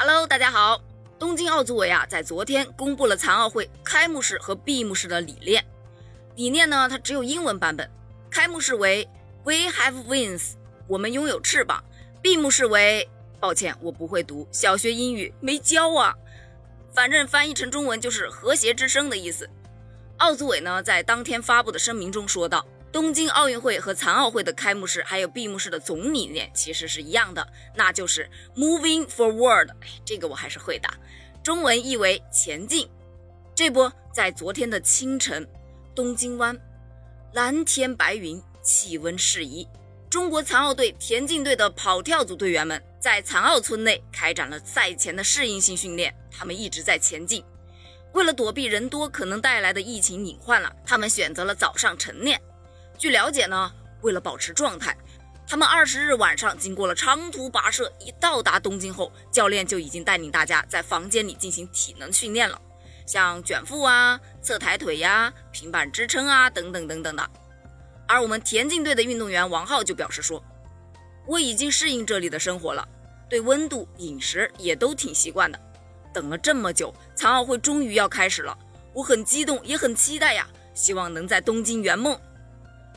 Hello，大家好。东京奥组委啊，在昨天公布了残奥会开幕式和闭幕式的理念。理念呢，它只有英文版本。开幕式为 We have wings，我们拥有翅膀。闭幕式为抱歉，我不会读，小学英语没教啊。反正翻译成中文就是和谐之声的意思。奥组委呢，在当天发布的声明中说道。东京奥运会和残奥会的开幕式还有闭幕式的总理念其实是一样的，那就是 moving forward。哎，这个我还是会的，中文译为前进。这不在昨天的清晨，东京湾蓝天白云，气温适宜。中国残奥队田径队的跑跳组队员们在残奥村内开展了赛前的适应性训练，他们一直在前进。为了躲避人多可能带来的疫情隐患了，他们选择了早上晨练。据了解呢，为了保持状态，他们二十日晚上经过了长途跋涉，一到达东京后，教练就已经带领大家在房间里进行体能训练了，像卷腹啊、侧抬腿呀、平板支撑啊等等等等的。而我们田径队的运动员王浩就表示说：“我已经适应这里的生活了，对温度、饮食也都挺习惯的。等了这么久，残奥会终于要开始了，我很激动，也很期待呀，希望能在东京圆梦。”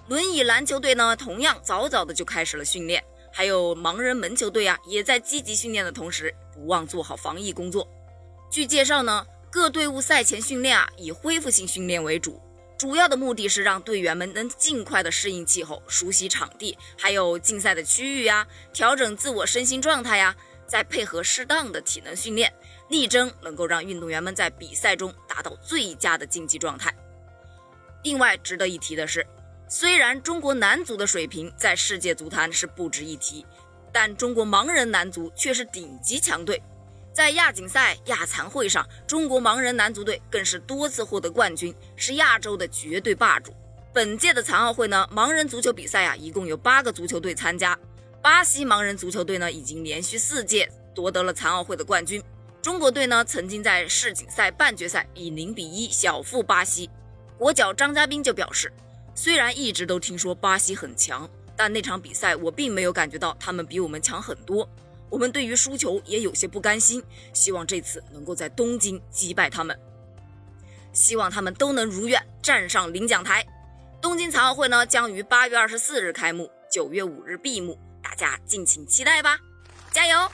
轮椅篮球队呢，同样早早的就开始了训练，还有盲人门球队啊，也在积极训练的同时，不忘做好防疫工作。据介绍呢，各队伍赛前训练啊，以恢复性训练为主，主要的目的是让队员们能尽快的适应气候、熟悉场地，还有竞赛的区域呀，调整自我身心状态呀，再配合适当的体能训练，力争能够让运动员们在比赛中达到最佳的竞技状态。另外值得一提的是。虽然中国男足的水平在世界足坛是不值一提，但中国盲人男足却是顶级强队。在亚锦赛、亚残会上，中国盲人男足队更是多次获得冠军，是亚洲的绝对霸主。本届的残奥会呢，盲人足球比赛啊，一共有八个足球队参加。巴西盲人足球队呢，已经连续四届夺得了残奥会的冠军。中国队呢，曾经在世锦赛半决赛以零比一小负巴西。国脚张家斌就表示。虽然一直都听说巴西很强，但那场比赛我并没有感觉到他们比我们强很多。我们对于输球也有些不甘心，希望这次能够在东京击败他们，希望他们都能如愿站上领奖台。东京残奥会呢将于八月二十四日开幕，九月五日闭幕，大家敬请期待吧，加油！